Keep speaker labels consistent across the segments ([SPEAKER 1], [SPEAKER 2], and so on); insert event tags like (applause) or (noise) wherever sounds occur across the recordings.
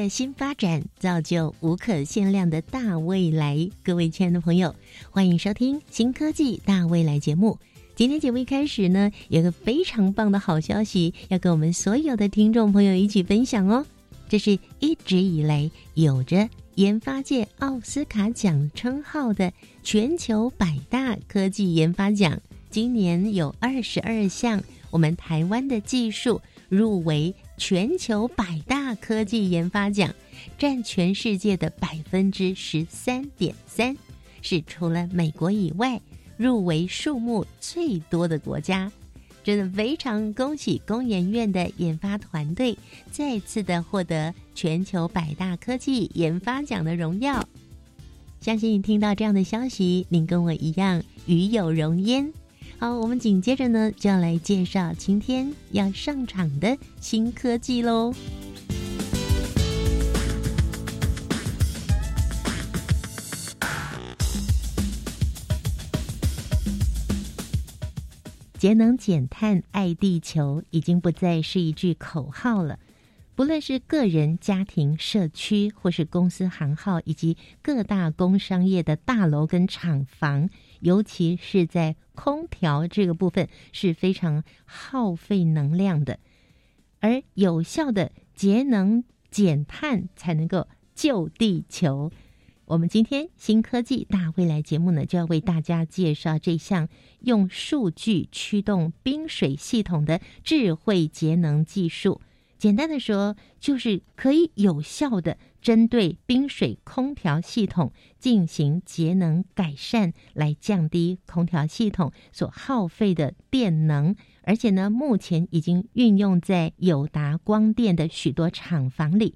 [SPEAKER 1] 的新发展，造就无可限量的大未来。各位亲爱的朋友，欢迎收听《新科技大未来》节目。今天节目一开始呢，有个非常棒的好消息，要跟我们所有的听众朋友一起分享哦。这是一直以来有着研发界奥斯卡奖称号的全球百大科技研发奖，今年有二十二项我们台湾的技术入围全球百大科技研发奖，占全世界的百分之十三点三，是除了美国以外。入围数目最多的国家，真的非常恭喜工研院的研发团队再次的获得全球百大科技研发奖的荣耀。相信听到这样的消息，您跟我一样与有荣焉。好，我们紧接着呢就要来介绍今天要上场的新科技喽。节能减碳爱地球已经不再是一句口号了。不论是个人、家庭、社区，或是公司行号，以及各大工商业的大楼跟厂房，尤其是在空调这个部分是非常耗费能量的。而有效的节能减碳，才能够救地球。我们今天新科技大未来节目呢，就要为大家介绍这项用数据驱动冰水系统的智慧节能技术。简单的说，就是可以有效的针对冰水空调系统进行节能改善，来降低空调系统所耗费的电能。而且呢，目前已经运用在友达光电的许多厂房里。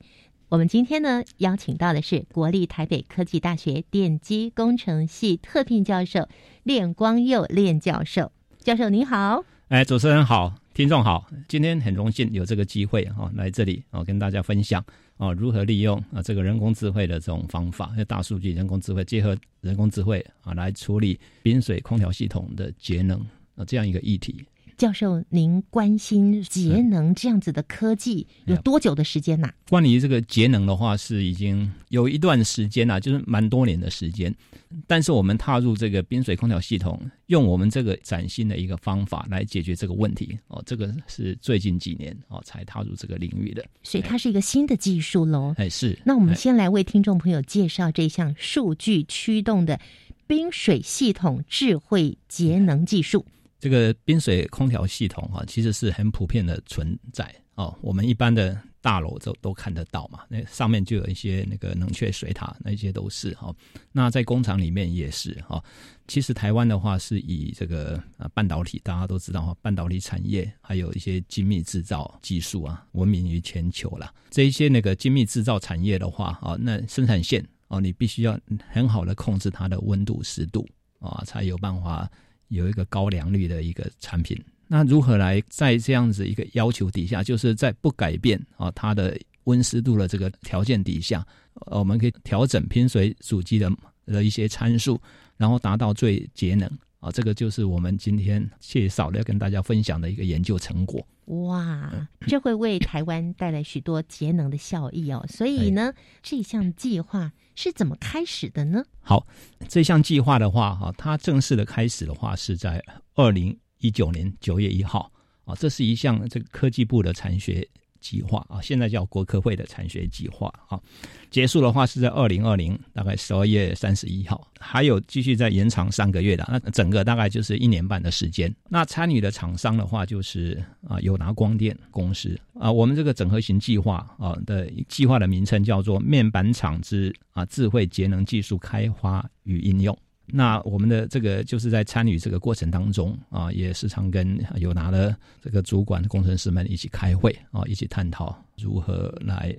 [SPEAKER 1] 我们今天呢，邀请到的是国立台北科技大学电机工程系特聘教授练光佑练教授。教授您好，
[SPEAKER 2] 哎，主持人好，听众好，今天很荣幸有这个机会哈，来这里哦，跟大家分享哦，如何利用啊这个人工智慧的这种方法，大数据、人工智慧结合人工智慧啊，来处理冰水空调系统的节能啊这样一个议题。
[SPEAKER 1] 教授，您关心节能这样子的科技有多久的时间呐？
[SPEAKER 2] 关于这个节能的话，是已经有一段时间了，就是蛮多年的时间。但是我们踏入这个冰水空调系统，用我们这个崭新的一个方法来解决这个问题哦，这个是最近几年哦才踏入这个领域的，
[SPEAKER 1] 所以它是一个新的技术喽。
[SPEAKER 2] 哎，是。
[SPEAKER 1] 那我们先来为听众朋友介绍这项数据驱动的冰水系统智慧节能技术。
[SPEAKER 2] 这个冰水空调系统啊，其实是很普遍的存在哦。我们一般的大楼都都看得到嘛，那上面就有一些那个冷却水塔，那些都是哈。那在工厂里面也是哈。其实台湾的话，是以这个啊半导体，大家都知道哈，半导体产业还有一些精密制造技术啊，闻名于全球了。这一些那个精密制造产业的话啊，那生产线哦，你必须要很好的控制它的温度、湿度啊，才有办法。有一个高良率的一个产品，那如何来在这样子一个要求底下，就是在不改变啊它的温湿度的这个条件底下，我们可以调整拼水主机的的一些参数，然后达到最节能。啊，这个就是我们今天介绍的要跟大家分享的一个研究成果。
[SPEAKER 1] 哇，这会为台湾带来许多节能的效益哦。所以呢，这项计划是怎么开始的呢？
[SPEAKER 2] 好，这项计划的话，哈，它正式的开始的话是在二零一九年九月一号啊，这是一项这个科技部的产学。计划啊，现在叫国科会的产学计划啊，结束的话是在二零二零大概十二月三十一号，还有继续再延长三个月的，那整个大概就是一年半的时间。那参与的厂商的话就是啊友达光电公司啊，我们这个整合型计划啊的计划的名称叫做面板厂之啊智慧节能技术开发与应用那我们的这个就是在参与这个过程当中啊，也时常跟有拿的这个主管工程师们一起开会啊，一起探讨如何来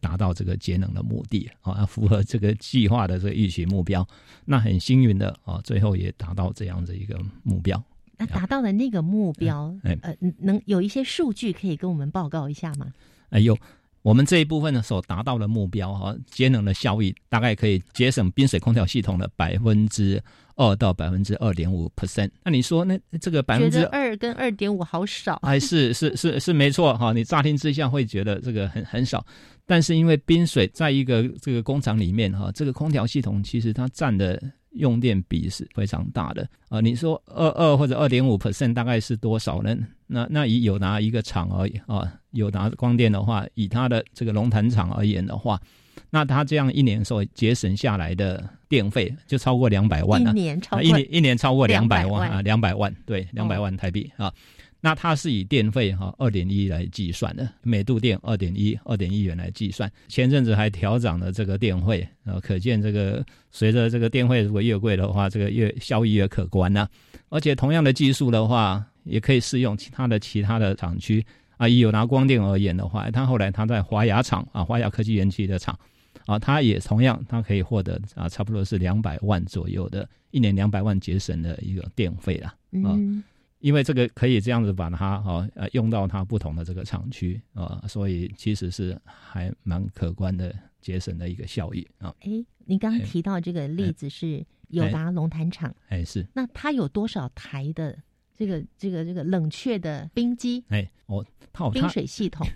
[SPEAKER 2] 达到这个节能的目的啊，符合这个计划的这个预期目标。那很幸运的啊，最后也达到这样的一个目标。
[SPEAKER 1] 那达到了那个目标，
[SPEAKER 2] 哎
[SPEAKER 1] 呃，能有一些数据可以跟我们报告一下吗？
[SPEAKER 2] 哎呦。我们这一部分呢所达到的目标哈，节能的效益大概可以节省冰水空调系统的百分之二到百分之二点五 percent。那你说那这个百分之
[SPEAKER 1] 二跟二点五好少？
[SPEAKER 2] 哎，是是是是没错哈。你乍听之下会觉得这个很很少，但是因为冰水在一个这个工厂里面哈，这个空调系统其实它占的。用电比是非常大的啊！你说二二或者二点五 percent 大概是多少呢？那那以友达一个厂而已啊，友达光电的话，以它的这个龙潭厂而言的话，那它这样一年所节省下来的电费就超过两百万
[SPEAKER 1] 了，一年超
[SPEAKER 2] 一年一年超过
[SPEAKER 1] 两
[SPEAKER 2] 百
[SPEAKER 1] 万
[SPEAKER 2] 啊，两百万对，两百万台币啊。那它是以电费哈二点一来计算的，每度电二点一二点一元来计算。前阵子还调涨了这个电费，啊，可见这个随着这个电费如果越贵的话，这个越效益越可观呢。而且同样的技术的话，也可以适用其他的其他的厂区啊。以有拿光电而言的话，它后来它在华雅厂啊，华雅科技园区的厂啊，它也同样它可以获得啊，差不多是两百万左右的一年两百万节省的一个电费了啊。因为这个可以这样子把它哈呃用到它不同的这个厂区啊，所以其实是还蛮可观的节省的一个效益啊。
[SPEAKER 1] 哎，您刚刚提到这个例子是友达龙潭厂，
[SPEAKER 2] 哎是，
[SPEAKER 1] 那它有多少台的这个这个这个冷却的冰机？
[SPEAKER 2] 哎，哦，它
[SPEAKER 1] 冰水系统。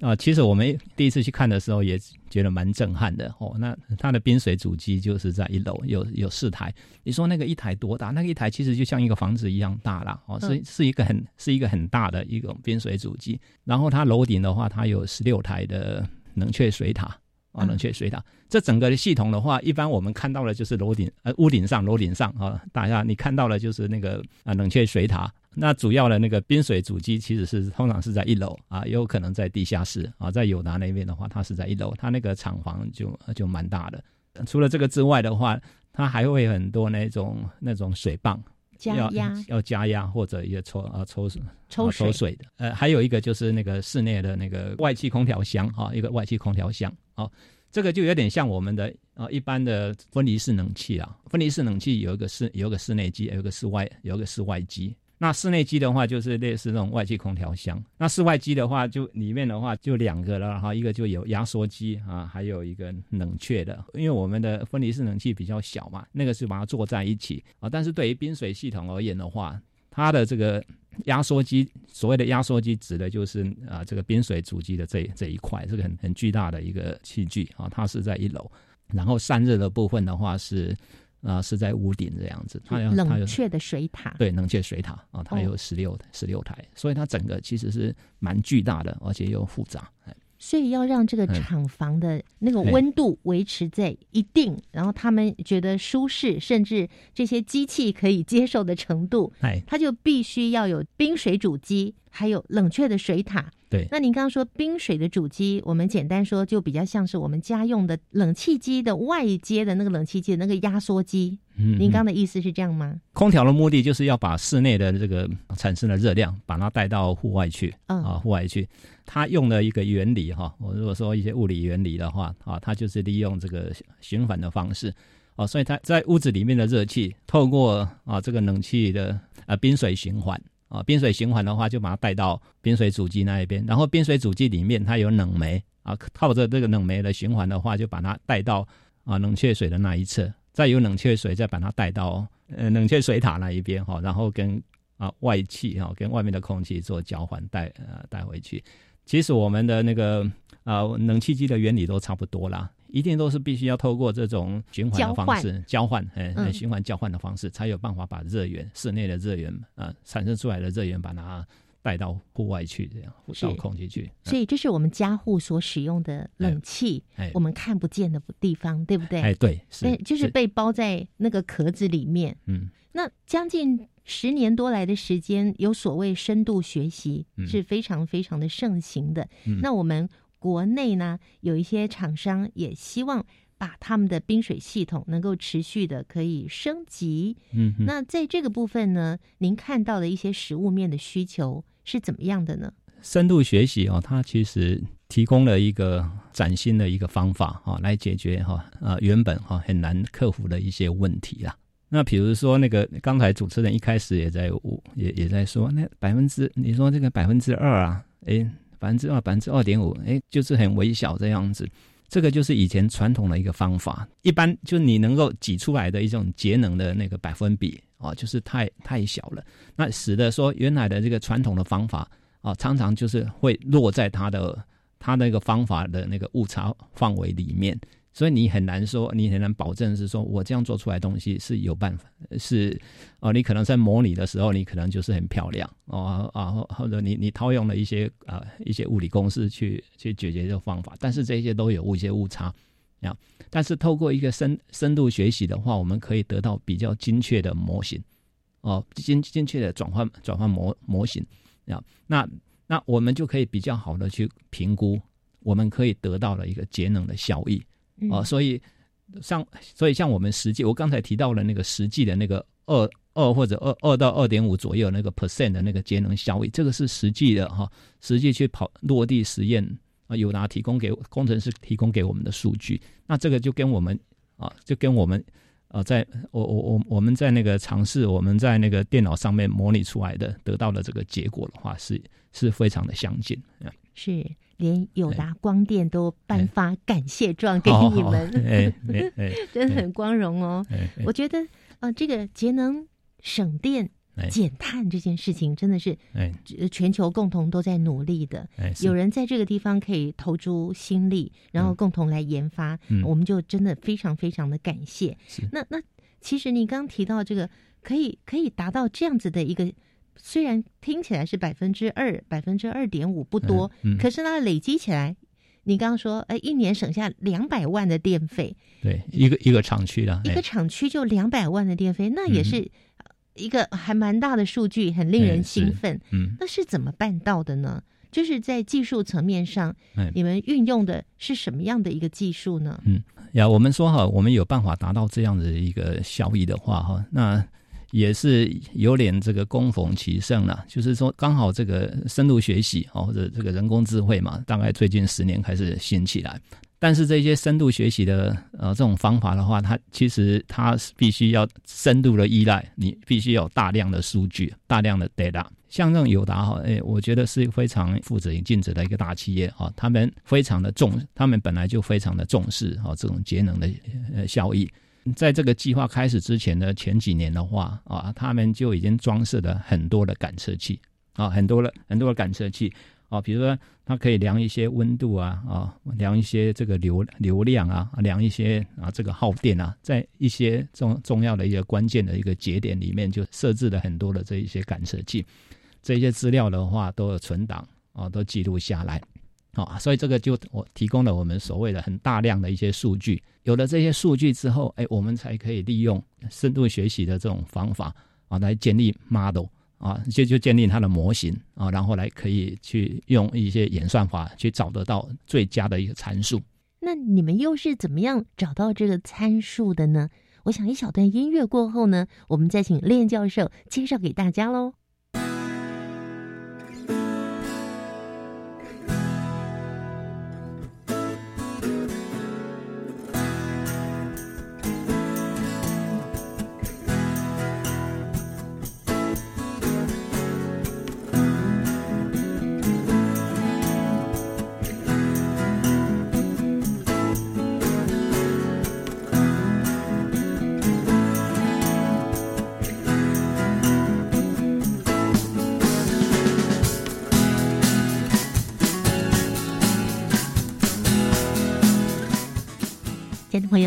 [SPEAKER 2] 啊，其实我们第一次去看的时候也觉得蛮震撼的哦。那它的冰水主机就是在一楼，有有四台。你说那个一台多大？那个一台其实就像一个房子一样大啦哦，是是一个很是一个很大的一个冰水主机。然后它楼顶的话，它有十六台的冷却水塔啊，冷却水塔。这整个的系统的话，一般我们看到的就是楼顶呃屋顶上楼顶上啊，大家你看到的就是那个啊冷却水塔。那主要的那个冰水主机其实是通常是在一楼啊，也有可能在地下室啊。在友达那边的话，它是在一楼，它那个厂房就就蛮大的。除了这个之外的话，它还会很多那种那种水泵
[SPEAKER 1] 加压
[SPEAKER 2] 要加压或者也抽啊抽
[SPEAKER 1] 抽
[SPEAKER 2] 抽水的。呃，还有一个就是那个室内的那个外气空调箱啊，一个外气空调箱啊，这个就有点像我们的啊一般的分离式冷气啊。分离式冷气有一个室有一个室内机，有一个室外有一个室外机。那室内机的话，就是类似那种外气空调箱。那室外机的话，就里面的话就两个了哈，一个就有压缩机啊，还有一个冷却的。因为我们的分离式冷气比较小嘛，那个是把它做在一起啊。但是对于冰水系统而言的话，它的这个压缩机，所谓的压缩机指的就是啊这个冰水主机的这这一块，这个很很巨大的一个器具啊，它是在一楼。然后散热的部分的话是。啊，是在屋顶这样子，它有
[SPEAKER 1] 冷却的水塔，
[SPEAKER 2] 对，冷却水塔啊，它有十六十六台，所以它整个其实是蛮巨大的，而且又复杂。
[SPEAKER 1] 所以要让这个厂房的那个温度维持在一定，然后他们觉得舒适，甚至这些机器可以接受的程度，
[SPEAKER 2] 哎，
[SPEAKER 1] 它就必须要有冰水主机，还有冷却的水塔。
[SPEAKER 2] 对，
[SPEAKER 1] 那您刚刚说冰水的主机，我们简单说就比较像是我们家用的冷气机的外接的那个冷气机的那个压缩机。嗯，您刚的意思是这样吗？
[SPEAKER 2] 空调的目的就是要把室内的这个产生的热量，把它带到户外去。嗯啊，户外去，它用的一个原理哈，我如果说一些物理原理的话啊，它就是利用这个循环的方式啊，所以它在屋子里面的热气透过啊这个冷气的啊冰水循环。啊，冰水循环的话，就把它带到冰水主机那一边，然后冰水主机里面它有冷媒啊，靠着这个冷媒的循环的话，就把它带到啊冷却水的那一侧，再有冷却水再把它带到呃冷却水塔那一边哈，然后跟啊外气哈跟外面的空气做交换带呃带回去。其实我们的那个啊冷气机的原理都差不多啦。一定都是必须要透过这种循环的方式交换，哎，循环交换的方式，才有办法把热源室内的热源啊产生出来的热源，把它带到户外去，这样到空气去。
[SPEAKER 1] 所以这是我们家户所使用的冷气，哎我们看不见的地方，对不对？
[SPEAKER 2] 哎，对，是，
[SPEAKER 1] 就是被包在那个壳子里面。嗯，那将近十年多来的时间，有所谓深度学习是非常非常的盛行的。那我们。国内呢，有一些厂商也希望把他们的冰水系统能够持续的可以升级。
[SPEAKER 2] 嗯，
[SPEAKER 1] 那在这个部分呢，您看到的一些实物面的需求是怎么样的呢？
[SPEAKER 2] 深度学习哦，它其实提供了一个崭新的一个方法哈，来解决哈呃原本哈很难克服的一些问题啊。那比如说那个刚才主持人一开始也在也也在说，那百分之你说这个百分之二啊，诶，百分之二百分之二点五，哎，就是很微小这样子。这个就是以前传统的一个方法，一般就是你能够挤出来的一种节能的那个百分比哦，就是太太小了，那使得说原来的这个传统的方法哦，常常就是会落在它的它那个方法的那个误差范围里面。所以你很难说，你很难保证是说我这样做出来东西是有办法，是哦，你可能在模拟的时候，你可能就是很漂亮哦啊，或者你你套用了一些啊一些物理公式去去解决这个方法，但是这些都有误一些误差啊。但是透过一个深深度学习的话，我们可以得到比较精确的模型哦，精精确的转换转换模模型啊。那那我们就可以比较好的去评估，我们可以得到了一个节能的效益。哦，所以像所以像我们实际，我刚才提到了那个实际的那个二二或者二二到二点五左右那个 percent 的那个节能效益，这个是实际的哈，实际去跑落地实验啊，有拿提供给工程师提供给我们的数据，那这个就跟我们啊，就跟我们啊，在我我我我们在那个尝试我们在那个电脑上面模拟出来的得到的这个结果的话，是是非常的相近。
[SPEAKER 1] 是。连友达光电都颁发感谢状给你们，(laughs) 真的很光荣哦。我觉得，呃，这个节能省电、减碳这件事情，真的是全球共同都在努力的。有人在这个地方可以投注心力，然后共同来研发，我们就真的非常非常的感谢。那那其实你刚提到这个，可以可以达到这样子的一个。虽然听起来是百分之二、百分之二点五不多，可是呢，累积起来，你刚刚说，哎，一年省下两百万的电费，
[SPEAKER 2] 对，一个一个厂区的，
[SPEAKER 1] 一个厂区就两百万的电费，那也是一个还蛮大的数据，很令人兴奋。嗯，那是怎么办到的呢？就是在技术层面上，你们运用的是什么样的一个技术呢？
[SPEAKER 2] 嗯，呀，我们说哈，我们有办法达到这样的一个效益的话，哈，那。也是有点这个供逢其盛了，就是说刚好这个深度学习哦，或者这个人工智慧嘛，大概最近十年开始兴起来。但是这些深度学习的呃这种方法的话，它其实它必须要深度的依赖，你必须有大量的数据、大量的 data。像这种友达哈，哎，我觉得是非常负责任、尽责的一个大企业啊，他们非常的重，他们本来就非常的重视啊这种节能的呃效益。在这个计划开始之前的前几年的话啊，他们就已经装饰了很多的感测器啊，很多了很多的感测器啊，比如说它可以量一些温度啊啊，量一些这个流流量啊，量一些啊这个耗电啊，在一些重重要的一个关键的一个节点里面，就设置了很多的这一些感测器，这些资料的话都有存档啊，都记录下来。啊，所以这个就我提供了我们所谓的很大量的一些数据，有了这些数据之后，哎，我们才可以利用深度学习的这种方法啊，来建立 model 啊，就就建立它的模型啊，然后来可以去用一些演算法去找得到最佳的一个参数。
[SPEAKER 1] 那你们又是怎么样找到这个参数的呢？我想一小段音乐过后呢，我们再请练教授介绍给大家喽。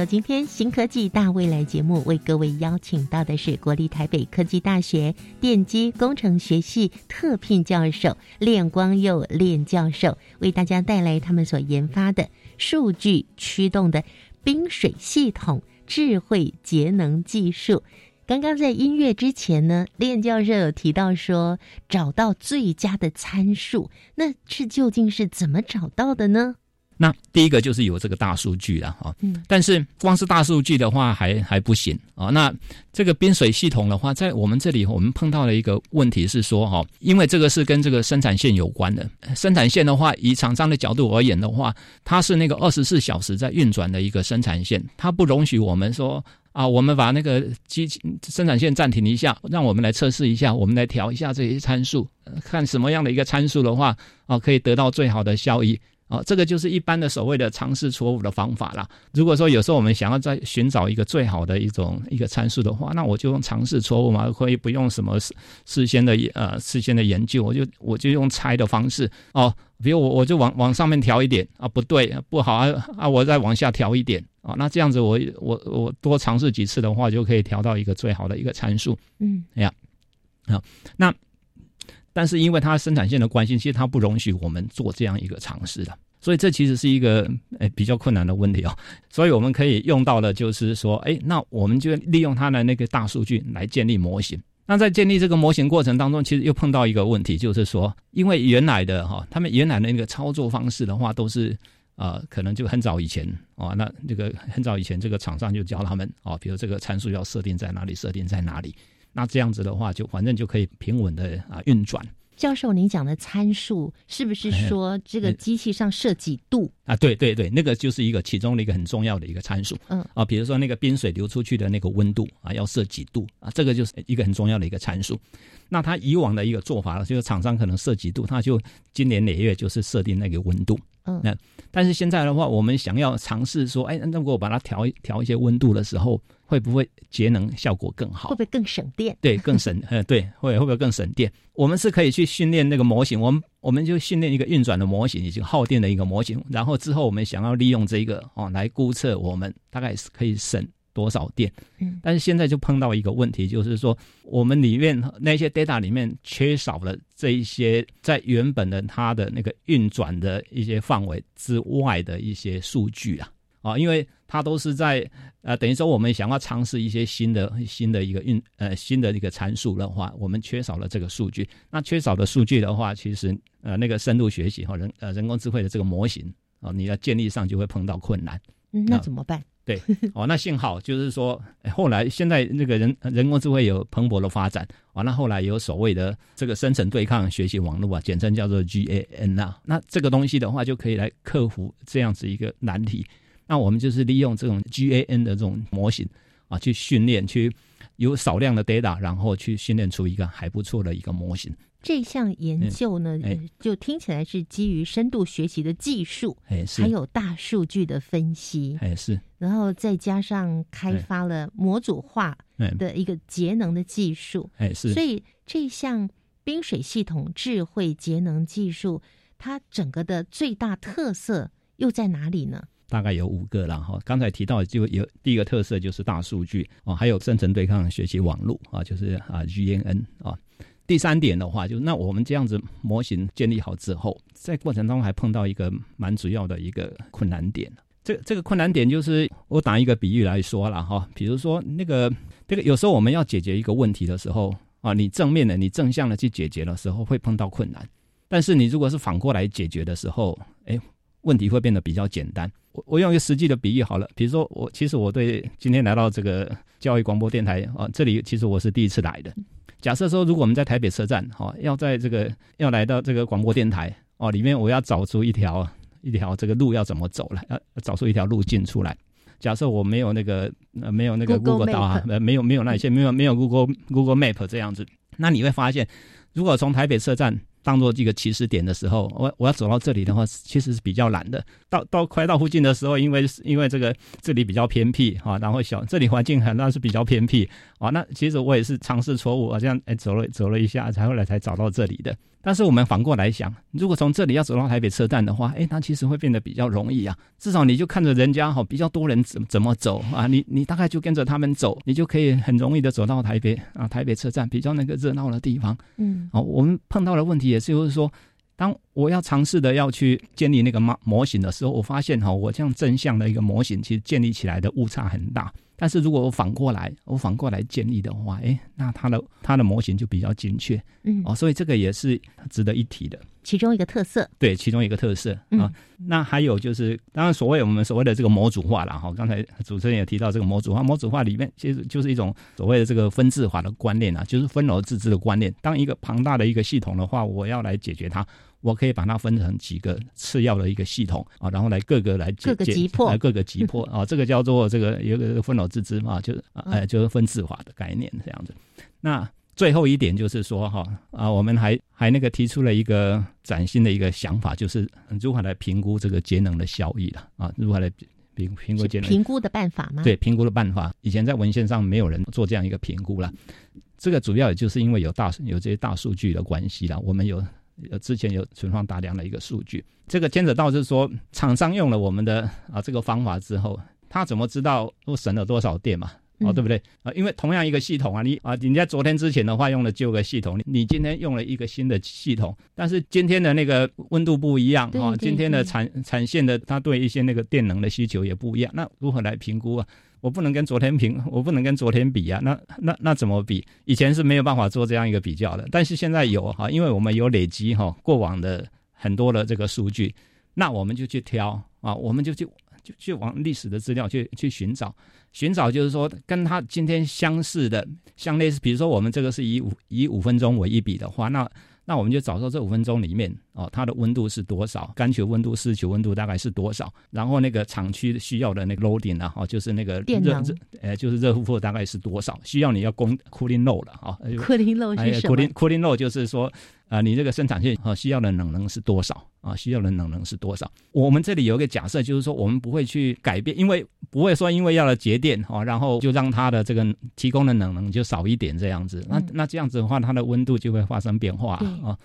[SPEAKER 1] 今天新科技大未来节目为各位邀请到的是国立台北科技大学电机工程学系特聘教授练光佑练教授，为大家带来他们所研发的数据驱动的冰水系统智慧节能技术。刚刚在音乐之前呢，练教授有提到说找到最佳的参数，那是究竟是怎么找到的呢？
[SPEAKER 2] 那第一个就是有这个大数据了哈，
[SPEAKER 1] 嗯，
[SPEAKER 2] 但是光是大数据的话还还不行啊。那这个冰水系统的话，在我们这里我们碰到了一个问题是说哈，因为这个是跟这个生产线有关的。生产线的话，以厂商的角度而言的话，它是那个二十四小时在运转的一个生产线，它不容许我们说啊，我们把那个机器生产线暂停一下，让我们来测试一下，我们来调一下这些参数，看什么样的一个参数的话啊，可以得到最好的效益。哦，这个就是一般的所谓的尝试错误的方法啦。如果说有时候我们想要再寻找一个最好的一种一个参数的话，那我就用尝试错误嘛，可以不用什么事事先的呃事先的研究，我就我就用猜的方式哦。比如我我就往往上面调一点啊，不对不好啊啊，我再往下调一点啊，那这样子我我我多尝试几次的话，就可以调到一个最好的一个参数。
[SPEAKER 1] 嗯，
[SPEAKER 2] 哎呀，好那。但是因为它生产线的关系，其实它不容许我们做这样一个尝试的，所以这其实是一个诶比较困难的问题哦。所以我们可以用到的，就是说，哎，那我们就利用它的那个大数据来建立模型。那在建立这个模型过程当中，其实又碰到一个问题，就是说，因为原来的哈，他们原来的那个操作方式的话，都是啊，可能就很早以前哦，那这个很早以前这个厂商就教他们哦，比如这个参数要设定在哪里，设定在哪里。那这样子的话，就反正就可以平稳的啊运转。
[SPEAKER 1] 教授，您讲的参数是不是说这个机器上设几度
[SPEAKER 2] 啊？对对对，那个就是一个其中的一个很重要的一个参数。
[SPEAKER 1] 嗯
[SPEAKER 2] 啊，比如说那个冰水流出去的那个温度啊，要设几度啊？这个就是一个很重要的一个参数。那他以往的一个做法，就是厂商可能设几度，他就今年哪月就是设定那个温度。
[SPEAKER 1] 嗯，
[SPEAKER 2] 那但是现在的话，我们想要尝试说，哎，那如果我把它调调一些温度的时候，会不会节能效果更好？
[SPEAKER 1] 会不会更省电？
[SPEAKER 2] 对，更省，呃，对，会会不会更省电？我们是可以去训练那个模型，我们我们就训练一个运转的模型，以及耗电的一个模型，然后之后我们想要利用这个哦来估测，我们大概是可以省。多少电？
[SPEAKER 1] 嗯，
[SPEAKER 2] 但是现在就碰到一个问题，就是说我们里面那些 data 里面缺少了这一些在原本的它的那个运转的一些范围之外的一些数据啊啊，因为它都是在呃等于说我们想要尝试一些新的新的一个运呃新的一个参数的话，我们缺少了这个数据。那缺少的数据的话，其实呃那个深度学习和人呃人工智慧的这个模型啊，你要建立上就会碰到困难。
[SPEAKER 1] 嗯，那怎么办？
[SPEAKER 2] 对，(laughs) 哦，那幸好就是说，后来现在那个人人工智慧有蓬勃的发展，完了后来有所谓的这个深层对抗学习网络啊，简称叫做 GAN 啊，那这个东西的话就可以来克服这样子一个难题。那我们就是利用这种 GAN 的这种模型啊，去训练，去有少量的 data，然后去训练出一个还不错的一个模型。
[SPEAKER 1] 这项研究呢，就听起来是基于深度学习的技术，
[SPEAKER 2] 哎，
[SPEAKER 1] 还有大数据的分析，
[SPEAKER 2] 哎，是，
[SPEAKER 1] 然后再加上开发了模组化的一个节能的技术，
[SPEAKER 2] 哎，是，
[SPEAKER 1] 所以这项冰水系统智慧节能技术，它整个的最大特色又在哪里呢？
[SPEAKER 2] 大概有五个了哈，刚才提到就有第一个特色就是大数据哦，还有生成对抗学习网络啊，就是啊 GNN 啊。第三点的话，就那我们这样子模型建立好之后，在过程当中还碰到一个蛮主要的一个困难点。这这个困难点就是我打一个比喻来说了哈，比如说那个这个有时候我们要解决一个问题的时候啊，你正面的、你正向的去解决的时候会碰到困难，但是你如果是反过来解决的时候，哎，问题会变得比较简单。我我用一个实际的比喻好了，比如说我其实我对今天来到这个教育广播电台啊，这里其实我是第一次来的。假设说，如果我们在台北车站，哈，要在这个要来到这个广播电台哦，里面我要找出一条一条这个路要怎么走了，要找出一条路径出来。假设我没有那个呃没有那个 Google 导航，呃没有没有那些没有没有 Google Google Map 这样子，那你会发现，如果从台北车站。当做这个起始点的时候，我我要走到这里的话，其实是比较难的。到到快到附近的时候，因为因为这个这里比较偏僻哈，然后小这里环境很那是比较偏僻啊。那其实我也是尝试错误，好像哎走了走了一下，才后来才找到这里的。但是我们反过来想，如果从这里要走到台北车站的话，哎，那其实会变得比较容易啊。至少你就看着人家哈，比较多人怎怎么走啊，你你大概就跟着他们走，你就可以很容易的走到台北啊，台北车站比较那个热闹的地方。
[SPEAKER 1] 嗯，
[SPEAKER 2] 哦，我们碰到的问题也是，就是说，当我要尝试的要去建立那个模模型的时候，我发现哈，我这样正向的一个模型，其实建立起来的误差很大。但是如果我反过来，我反过来建立的话，哎，那它的它的模型就比较精确，
[SPEAKER 1] 嗯，
[SPEAKER 2] 哦，所以这个也是值得一提的。
[SPEAKER 1] 其中一个特色。
[SPEAKER 2] 对，其中一个特色
[SPEAKER 1] 嗯
[SPEAKER 2] 啊。那还有就是，当然所谓我们所谓的这个模组化了，哈，刚才主持人也提到这个模组化，模组化里面其实就是一种所谓的这个分治化的观念啊，就是分而自治的观念。当一个庞大的一个系统的话，我要来解决它。我可以把它分成几个次要的一个系统啊，然后来各个来解
[SPEAKER 1] 各个
[SPEAKER 2] 解
[SPEAKER 1] 击破
[SPEAKER 2] 来各个击破 (laughs) 啊，这个叫做这个有一个分楼自治嘛，就是
[SPEAKER 1] 嗯
[SPEAKER 2] 呃就是分治法的概念这样子。那最后一点就是说哈啊，我们还还那个提出了一个崭新的一个想法，就是如何来评估这个节能的效益了啊，如何来评评估节能
[SPEAKER 1] 评估的办法吗？
[SPEAKER 2] 对评估的办法，以前在文献上没有人做这样一个评估了。这个主要也就是因为有大有这些大数据的关系啦，我们有呃之前有存放大量的一个数据，这个牵扯到是说，厂商用了我们的啊这个方法之后，他怎么知道我省了多少电嘛？哦，
[SPEAKER 1] 嗯
[SPEAKER 2] 对不对啊？因为同样一个系统啊，你啊，人家昨天之前的话用了旧个系统，你你今天用了一个新的系统，但是今天的那个温度不一样啊，
[SPEAKER 1] 对对
[SPEAKER 2] 今天的
[SPEAKER 1] 对
[SPEAKER 2] 产产线的它对一些那个电能的需求也不一样，那如何来评估啊？我不能跟昨天评，(laughs) 我不能跟昨天比啊，那那那怎么比？以前是没有办法做这样一个比较的，但是现在有哈，因为我们有累积哈过往的很多的这个数据，那我们就去挑啊，我们就去就去往历史的资料去去寻找，寻找就是说跟它今天相似的，相类似，比如说我们这个是以五以五分钟为一比的话，那那我们就找到这五分钟里面哦，它的温度是多少，干球温度、湿球温度大概是多少，然后那个厂区需要的那个 loading 啊，哦，就是那个
[SPEAKER 1] 电
[SPEAKER 2] 热热，呃，就是热负荷大概是多少，需要你要供 cooling load 了啊。哦
[SPEAKER 1] 克林漏
[SPEAKER 2] 哎
[SPEAKER 1] 是什么
[SPEAKER 2] ？cooling cooling load 就是说，啊、你这个生产线啊需要的冷能是多少啊？需要的冷能是多少？我们这里有一个假设，就是说我们不会去改变，因为不会说因为要了节电啊，然后就让它的这个提供的冷能就少一点这样子。那
[SPEAKER 1] 嗯
[SPEAKER 2] 那这样子的话，它的温度就会发生变化啊。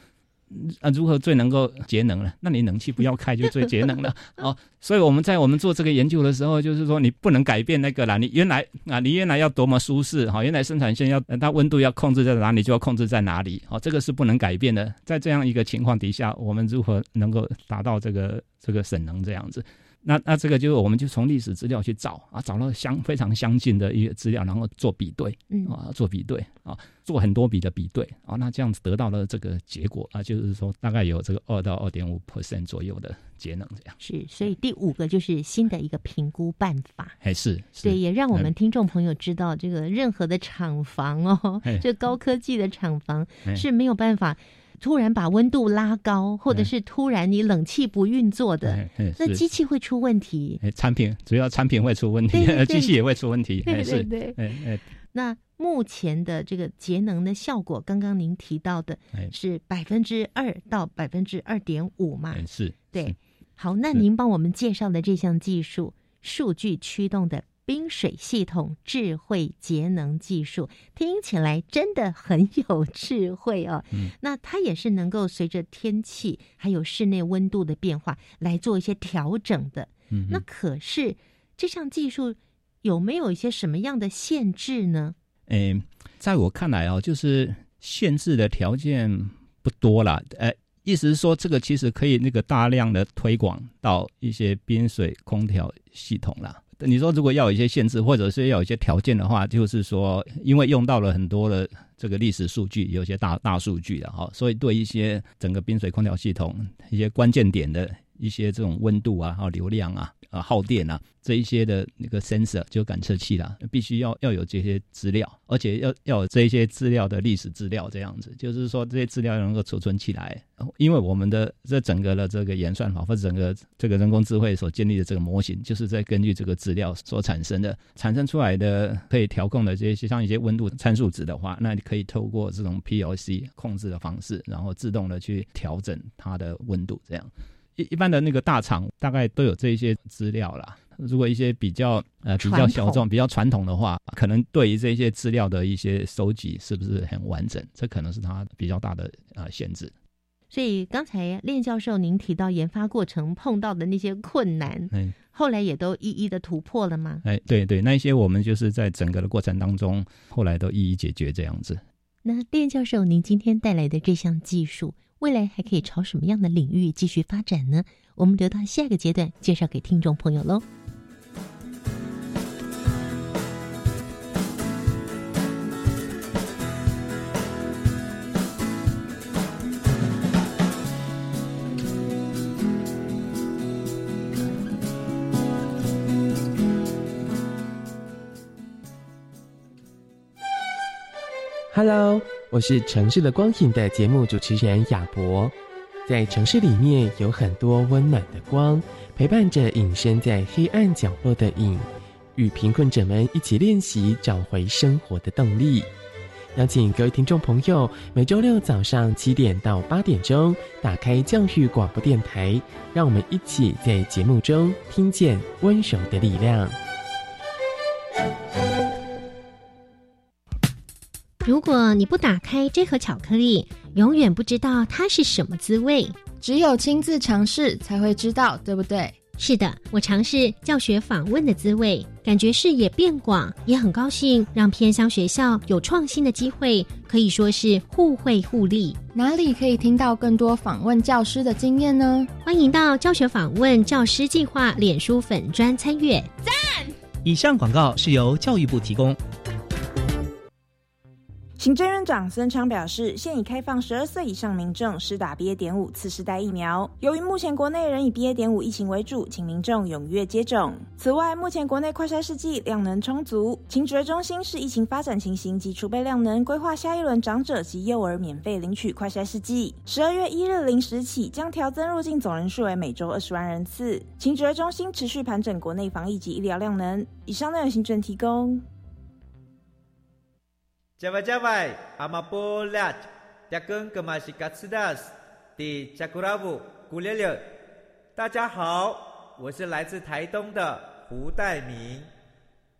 [SPEAKER 2] 啊，如何最能够节能了？那你冷气不要开就最节能了 (laughs) 哦。所以我们在我们做这个研究的时候，就是说你不能改变那个啦。你原来啊，你原来要多么舒适哈，原来生产线要呃它温度要控制在哪里，就要控制在哪里。哦，这个是不能改变的。在这样一个情况底下，我们如何能够达到这个这个省能这样子？那那这个就是我们就从历史资料去找啊，找到相非常相近的一些资料，然后做比对。
[SPEAKER 1] 嗯
[SPEAKER 2] 啊，做比对啊，做很多笔的比对啊，那这样子得到了这个结果啊，就是说大概有这个二到二点五 percent 左右的节能这样，
[SPEAKER 1] 是，所以第五个就是新的一个评估办法。
[SPEAKER 2] 还是是
[SPEAKER 1] 对，也让我们听众朋友知道，这个任何的厂房哦
[SPEAKER 2] 哎，
[SPEAKER 1] 这高科技的厂房
[SPEAKER 2] 哎
[SPEAKER 1] 是没有办法突然把温度拉高，或者
[SPEAKER 2] 哎。
[SPEAKER 1] 是突然你冷气不运作的，那机器会出问题。
[SPEAKER 2] 哎产品主要产品会出问题
[SPEAKER 1] 对对，对。(laughs)
[SPEAKER 2] 机器也会出问题，
[SPEAKER 1] 对对
[SPEAKER 2] 哎是。
[SPEAKER 1] 对。
[SPEAKER 2] 哎哎。
[SPEAKER 1] 那目前的这个节能的效果，刚刚您提到的
[SPEAKER 2] 哎。
[SPEAKER 1] 是百分之二到百分之二点五嘛？
[SPEAKER 2] 哎是，
[SPEAKER 1] 对，好，那您帮我们介绍的这项技术——数据驱动的冰水系统智慧节能技术，听起来真的很有智慧哦。
[SPEAKER 2] 嗯
[SPEAKER 1] 那它也是能够随着天气还有室内温度的变化来做一些调整的。
[SPEAKER 2] 嗯
[SPEAKER 1] 那可是这项技术有没有一些什么样的限制呢？
[SPEAKER 2] 诶，在我看来哦，就是限制的条件不多啦。呃，意思是说，这个其实可以那个大量的推广到一些冰水空调系统啦。你说如果要有一些限制，或者是要有一些条件的话，就是说，因为用到了很多的这个历史数据，有些大大数据的哈，所以对一些整个冰水空调系统一些关键点的一些这种温度啊、还有流量啊、啊耗电啊这一些的那个 sensor 就感测器啦，必须要要有这些资料，而且要要有这些资料的历史资料，这样子，就是说这些资料能够储存起来。因为我们的这整个的这个演算法或者整个这个人工智慧所建立的这个模型，就是在根据这个资料所产生的，产生出来的可以调控的这些像一些温度参数值的话，那你可以透过这种 PLC 控制的方式，然后自动的去调整它的温度，这样。一一般的那个大厂大概都有这一些资料啦。如果一些比较呃比较小众、比较传统的话，可能对于这些资料的一些收集是不是很完整，这可能是它比较大的呃限制。
[SPEAKER 1] 所以刚才练教授您提到研发过程碰到的那些困难，
[SPEAKER 2] 嗯，
[SPEAKER 1] 后来也都一一的突破了吗？
[SPEAKER 2] 哎，对对，那一些我们就是在整个的过程当中，后来都一一解决这样子。
[SPEAKER 1] 那练教授，您今天带来的这项技术，未来还可以朝什么样的领域继续发展呢？我们留到下个阶段介绍给听众朋友喽。
[SPEAKER 3] Hello。我是城市的光影的节目主持人亚博。在城市里面有很多温暖的光，陪伴着隐身在黑暗角落的影，与贫困者们一起练习找回生活的动力。邀请各位听众朋友，每周六早上七点到八点钟，打开教育广播电台，让我们一起在节目中听见温柔的力量。
[SPEAKER 4] 如果你不打开这盒巧克力，永远不知道它是什么滋味。
[SPEAKER 5] 只有亲自尝试才会知道，对不对？
[SPEAKER 4] 是的，我尝试教学访问的滋味，感觉视野变广，也很高兴让偏乡学校有创新的机会，可以说是互惠互利。
[SPEAKER 5] 哪里可以听到更多访问教师的经验呢？
[SPEAKER 4] 欢迎到教学访问教师计划脸书粉专参阅。
[SPEAKER 6] 赞！以上广告是由教育部提供。
[SPEAKER 7] 行政院长孙昌表示，现已开放十二岁以上民众施打 BA. 点五次世代疫苗。由于目前国内仍以 BA. 点五疫情为主，请民众踊跃接种。此外，目前国内快筛试剂量能充足，请指挥中心视疫情发展情形及储备量能，规划下一轮长者及幼儿免费领取快筛试剂。十二月一日零时起，将调增入境总人数为每周二十万人次。请指挥中心持续盘整国内防疫及医疗量能。以上内容行政提供。
[SPEAKER 8] 加外加外，阿玛波拉，扎根格玛西卡斯达斯，的扎古拉布古列列。大家好，我是来自台东的胡代明，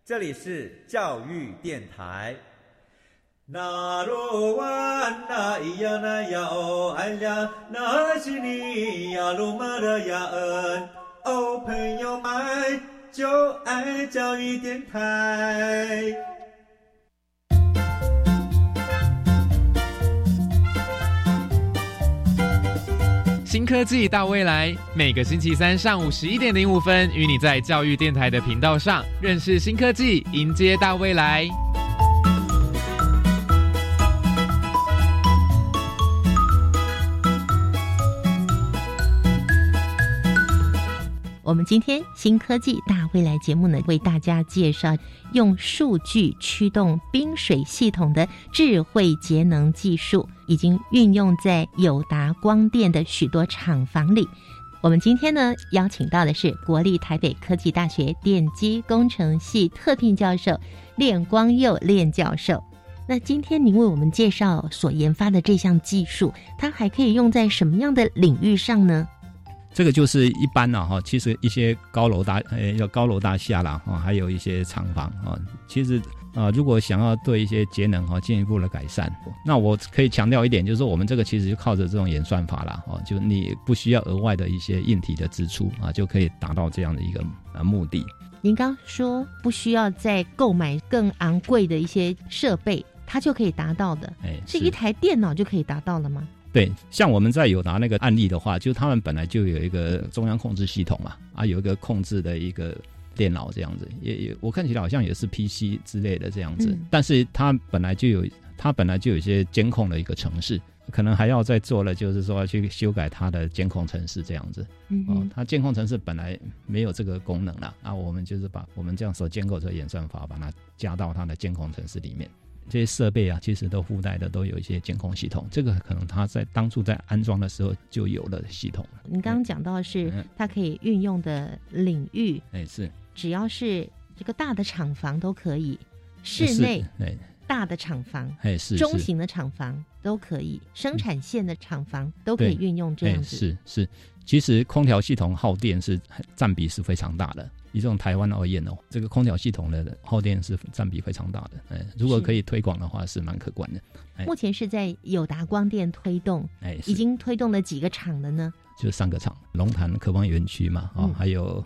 [SPEAKER 8] 这里是教育电台。那罗哇那咿呀那呀哦哎呀，那是你呀鲁玛的呀恩哦，朋友们就爱教育电台。
[SPEAKER 9] 新科技大未来，每个星期三上午十一点零五分，与你在教育电台的频道上认识新科技，迎接大未来。
[SPEAKER 1] 我们今天新科技大未来节目呢，为大家介绍用数据驱动冰水系统的智慧节能技术，已经运用在友达光电的许多厂房里。我们今天呢，邀请到的是国立台北科技大学电机工程系特聘教授练光佑练教授。那今天您为我们介绍所研发的这项技术，它还可以用在什么样的领域上呢？
[SPEAKER 2] 这个就是一般了哈，其实一些高楼大呃，要高楼大厦啦哈，还有一些厂房啊，其实啊，如果想要对一些节能哈进一步的改善，那我可以强调一点，就是说我们这个其实就靠着这种演算法啦，哦，就你不需要额外的一些硬体的支出啊，就可以达到这样的一个呃目的。
[SPEAKER 1] 您刚说不需要再购买更昂贵的一些设备，它就可以达到的，
[SPEAKER 2] 哎，
[SPEAKER 1] 是一台电脑就可以达到了吗？
[SPEAKER 2] 对，像我们在有拿那个案例的话，就他们本来就有一个中央控制系统嘛，啊，有一个控制的一个电脑这样子，也也我看起来好像也是 PC 之类的这样子，但是它本来就有，它本来就有一些监控的一个城市，可能还要再做了，就是说去修改它的监控城市这样子，哦，它监控城市本来没有这个功能了，啊，我们就是把我们这样所建构这个演算法，把它加到它的监控城市里面。这些设备啊，其实都附带的都有一些监控系统，这个可能它在当初在安装的时候就有了系统。
[SPEAKER 1] 你刚刚讲到是它可以运用的领域，
[SPEAKER 2] 哎是，
[SPEAKER 1] 只要是这个大的厂房都可以，室内
[SPEAKER 2] 哎。
[SPEAKER 1] 大的厂房
[SPEAKER 2] 哎是
[SPEAKER 1] 中型的厂房都可以，生产线的厂房都可以运用这样子。
[SPEAKER 2] 是是，其实空调系统耗电是占比是非常大的。以这种台湾而言哦，这个空调系统的耗电是占比非常大的。哎，如果可以推广的话，是蛮可观的。
[SPEAKER 1] 目前是在友达光电推动，
[SPEAKER 2] 哎，
[SPEAKER 1] 已经推动了几个厂了呢？
[SPEAKER 2] 就三个厂，龙潭科邦园区嘛，啊，还有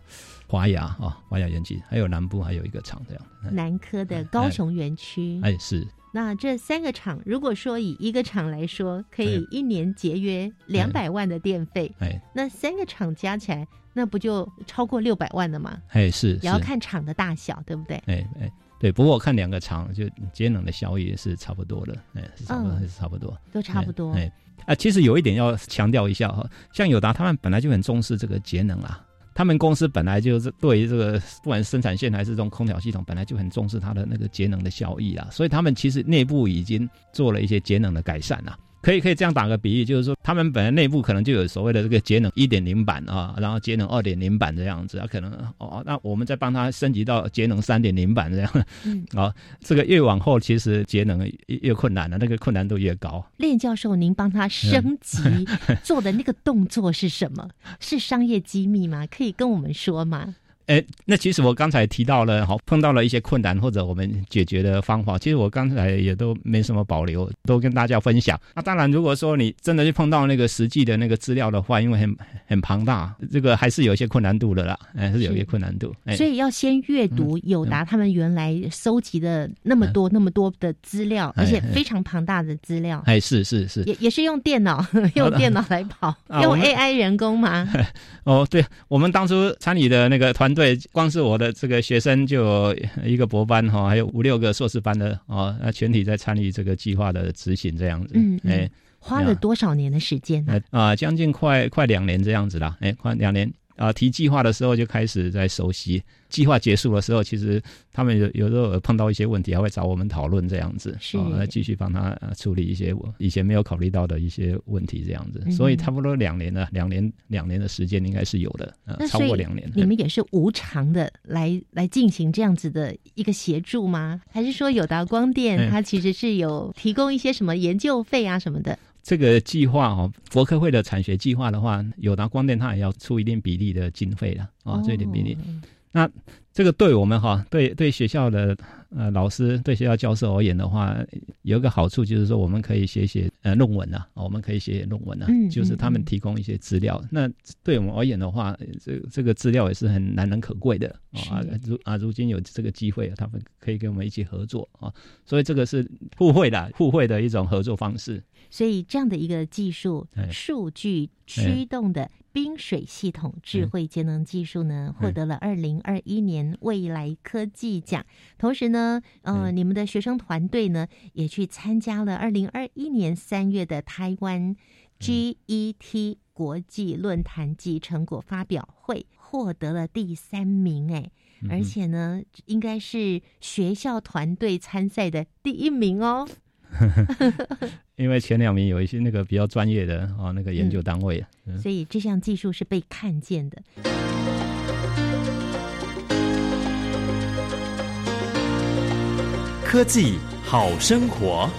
[SPEAKER 2] 华雅啊，华雅园区，还有南部还有一个厂这样。
[SPEAKER 1] 南科的高雄园区，
[SPEAKER 2] 哎是。
[SPEAKER 1] 那这三个厂，如果说以一个厂来说，可以一年节约两百万的电费，
[SPEAKER 2] 哎，
[SPEAKER 1] 那三个厂加起来，那不就超过六百万了吗？
[SPEAKER 2] 哎，是，
[SPEAKER 1] 也要看厂的大小，对不对？
[SPEAKER 2] 哎哎，对。不过我看两个厂就节能的效益是差不多的，哎，是差不多，是差不多，
[SPEAKER 1] 都差不多。
[SPEAKER 2] 哎啊，其实有一点要强调一下哈，像友达他们本来就很重视这个节能啊。他们公司本来就是对于这个不管生产线还是这种空调系统，本来就很重视它的那个节能的效益啊，所以他们其实内部已经做了一些节能的改善啦。可以可以这样打个比喻，就是说他们本来内部可能就有所谓的这个节能一点零版啊，然后节能二点零版这样子啊，可能哦，那我们再帮他升级到节能三点零版这样，嗯，(laughs) 哦，这个越往后其实节能越越困难了，那个困难度越高。
[SPEAKER 1] 练教授，您帮他升级 (laughs) 做的那个动作是什么？是商业机密吗？可以跟我们说吗？
[SPEAKER 2] 哎，那其实我刚才提到了，好碰到了一些困难或者我们解决的方法，其实我刚才也都没什么保留，都跟大家分享。那当然，如果说你真的去碰到那个实际的那个资料的话，因为很很庞大，这个还是有一些困难度的啦，还是有一些困难度。
[SPEAKER 1] 所以要先阅读友达他们原来收集的那么多那么多的资料，而且非常庞大的资料。
[SPEAKER 2] 哎，是是是，
[SPEAKER 1] 也也是用电脑 (laughs) 用电脑来跑，(laughs) 用 AI 人工吗？(laughs)
[SPEAKER 2] 哦，对，我们当初参与的那个团。对，光是我的这个学生就有一个博班哈，还有五六个硕士班的哦，那全体在参与这个计划的执行这样子。嗯，哎，
[SPEAKER 1] 花了多少年的时间呢？
[SPEAKER 2] 啊，将近快快两年这样子啦，哎，快两年。啊，提计划的时候就开始在熟悉，计划结束的时候，其实他们有有时候碰到一些问题，还会找我们讨论这样子，
[SPEAKER 1] 是
[SPEAKER 2] 来继续帮他处理一些我以前没有考虑到的一些问题这样子。所以差不多两年了，两年两年的时间应该是有的，超过两年。
[SPEAKER 1] 你们也是无偿的来来进行这样子的一个协助吗？还是说友达光电它其实是有提供一些什么研究费啊什么的？
[SPEAKER 2] 这个计划哦，国科会的产学计划的话，友达光电它也要出一定比例的经费了啊，这一定比例。那这个对我们哈，对对学校的呃老师，对学校教授而言的话，有一个好处就是说，我们可以写写呃论文啊，我们可以写写论文啊，就是他们提供一些资料。那对我们而言的话，这这个资料也是很难能可贵的啊。如啊，如今有这个机会，他们可以跟我们一起合作啊，所以这个是互惠的互惠的一种合作方式。
[SPEAKER 1] 所以这样的一个技术，数据驱动的。冰水系统智慧节能技术呢，获得了二零二一年未来科技奖。同时呢，呃，你们的学生团队呢，也去参加了二零二一年三月的台湾 GET 国际论坛及成果发表会，获得了第三名。哎，而且呢，应该是学校团队参赛的第一名哦。(laughs)
[SPEAKER 2] 因为前两名有一些那个比较专业的啊，那个研究单位，
[SPEAKER 1] 所以这项技术是被看见的。
[SPEAKER 10] 科技好生活。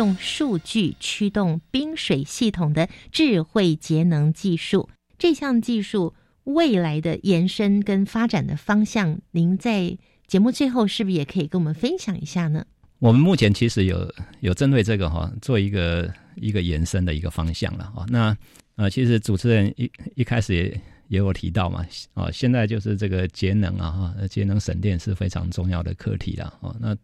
[SPEAKER 1] 用数据驱动冰水系统的智慧节能技术，这项技术未来的延伸跟发展的方向，您在节目最后是不是也可以跟我们分享一下呢？
[SPEAKER 2] 我们目前其实有有针对这个哈，做一个一个延伸的一个方向了哈。那呃，其实主持人一一开始也也有提到嘛，啊，现在就是这个节能啊哈，节能省电是非常重要的课题了哦。那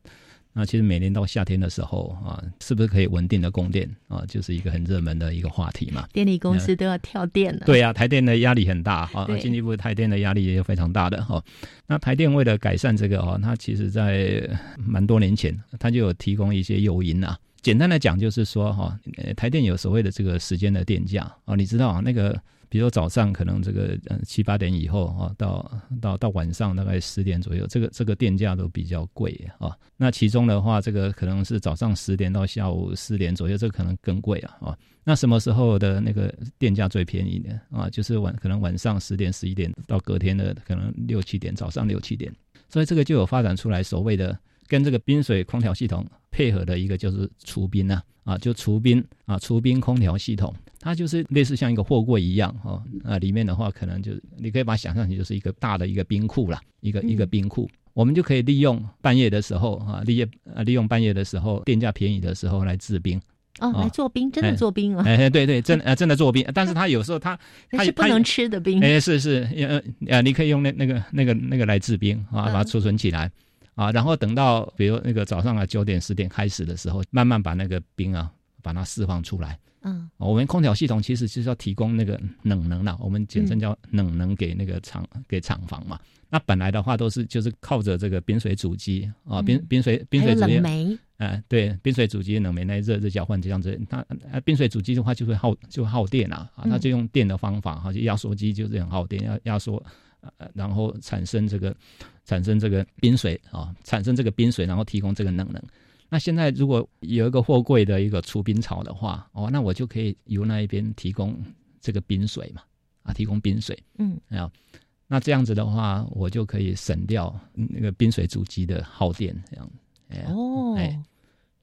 [SPEAKER 2] 那其实每年到夏天的时候啊，是不是可以稳定的供电啊，就是一个很热门的一个话题嘛。
[SPEAKER 1] 电力公司都要跳电了。
[SPEAKER 2] 对呀，台电的压力很大啊，经济部台电的压力也非常大的哈。那台电为了改善这个啊，它其实在蛮多年前，它就有提供一些诱因啊。简单的讲就是说哈，台电有所谓的这个时间的电价啊，你知道啊那个。比如说早上可能这个呃七八点以后啊，到到到晚上大概十点左右，这个这个电价都比较贵啊。那其中的话，这个可能是早上十点到下午四点左右，这可能更贵啊啊。那什么时候的那个电价最便宜呢？啊，就是晚可能晚上十点十一点到隔天的可能六七点，早上六七点。所以这个就有发展出来所谓的跟这个冰水空调系统配合的一个就是除冰啊啊，就除冰啊除冰空调系统。它就是类似像一个货柜一样，哈，啊，里面的话可能就你可以把它想象成就是一个大的一个冰库啦，一个一个冰库，我们就可以利用半夜的时候，啊，利用啊利用半夜的时候电价便宜的时候来制冰，
[SPEAKER 1] 哦，来做冰，真的做冰啊，
[SPEAKER 2] 哎，对对，真呃真的做冰，(laughs) 但是它有时候它
[SPEAKER 1] 它是不能吃的冰，
[SPEAKER 2] 哎，是是，呃呃，你可以用那那个那个那个来制冰啊，把它储存起来。啊，然后等到比如那个早上啊九点十点开始的时候，慢慢把那个冰啊把它释放出来。
[SPEAKER 1] 嗯，
[SPEAKER 2] 我们空调系统其实就是要提供那个冷能啦，我们简称叫冷能给那个厂给厂房嘛。那本来的话都是就是靠着这个冰水主机啊，冰冰水冰水主机，哎，对，冰水主机冷媒来热热交换这样子。那冰水主机的话就会耗就耗电啊，啊，它就用电的方法哈，就压缩机就是很耗电，要压缩，然后产生这个产生这个冰水啊，产生这个冰水，然后提供这个冷能。那现在如果有一个货柜的一个除冰槽的话，哦，那我就可以由那一边提供这个冰水嘛，啊，提供冰水，
[SPEAKER 1] 嗯，
[SPEAKER 2] 啊，那这样子的话，我就可以省掉那个冰水主机的耗电，这样，
[SPEAKER 1] 哦，
[SPEAKER 2] 哎，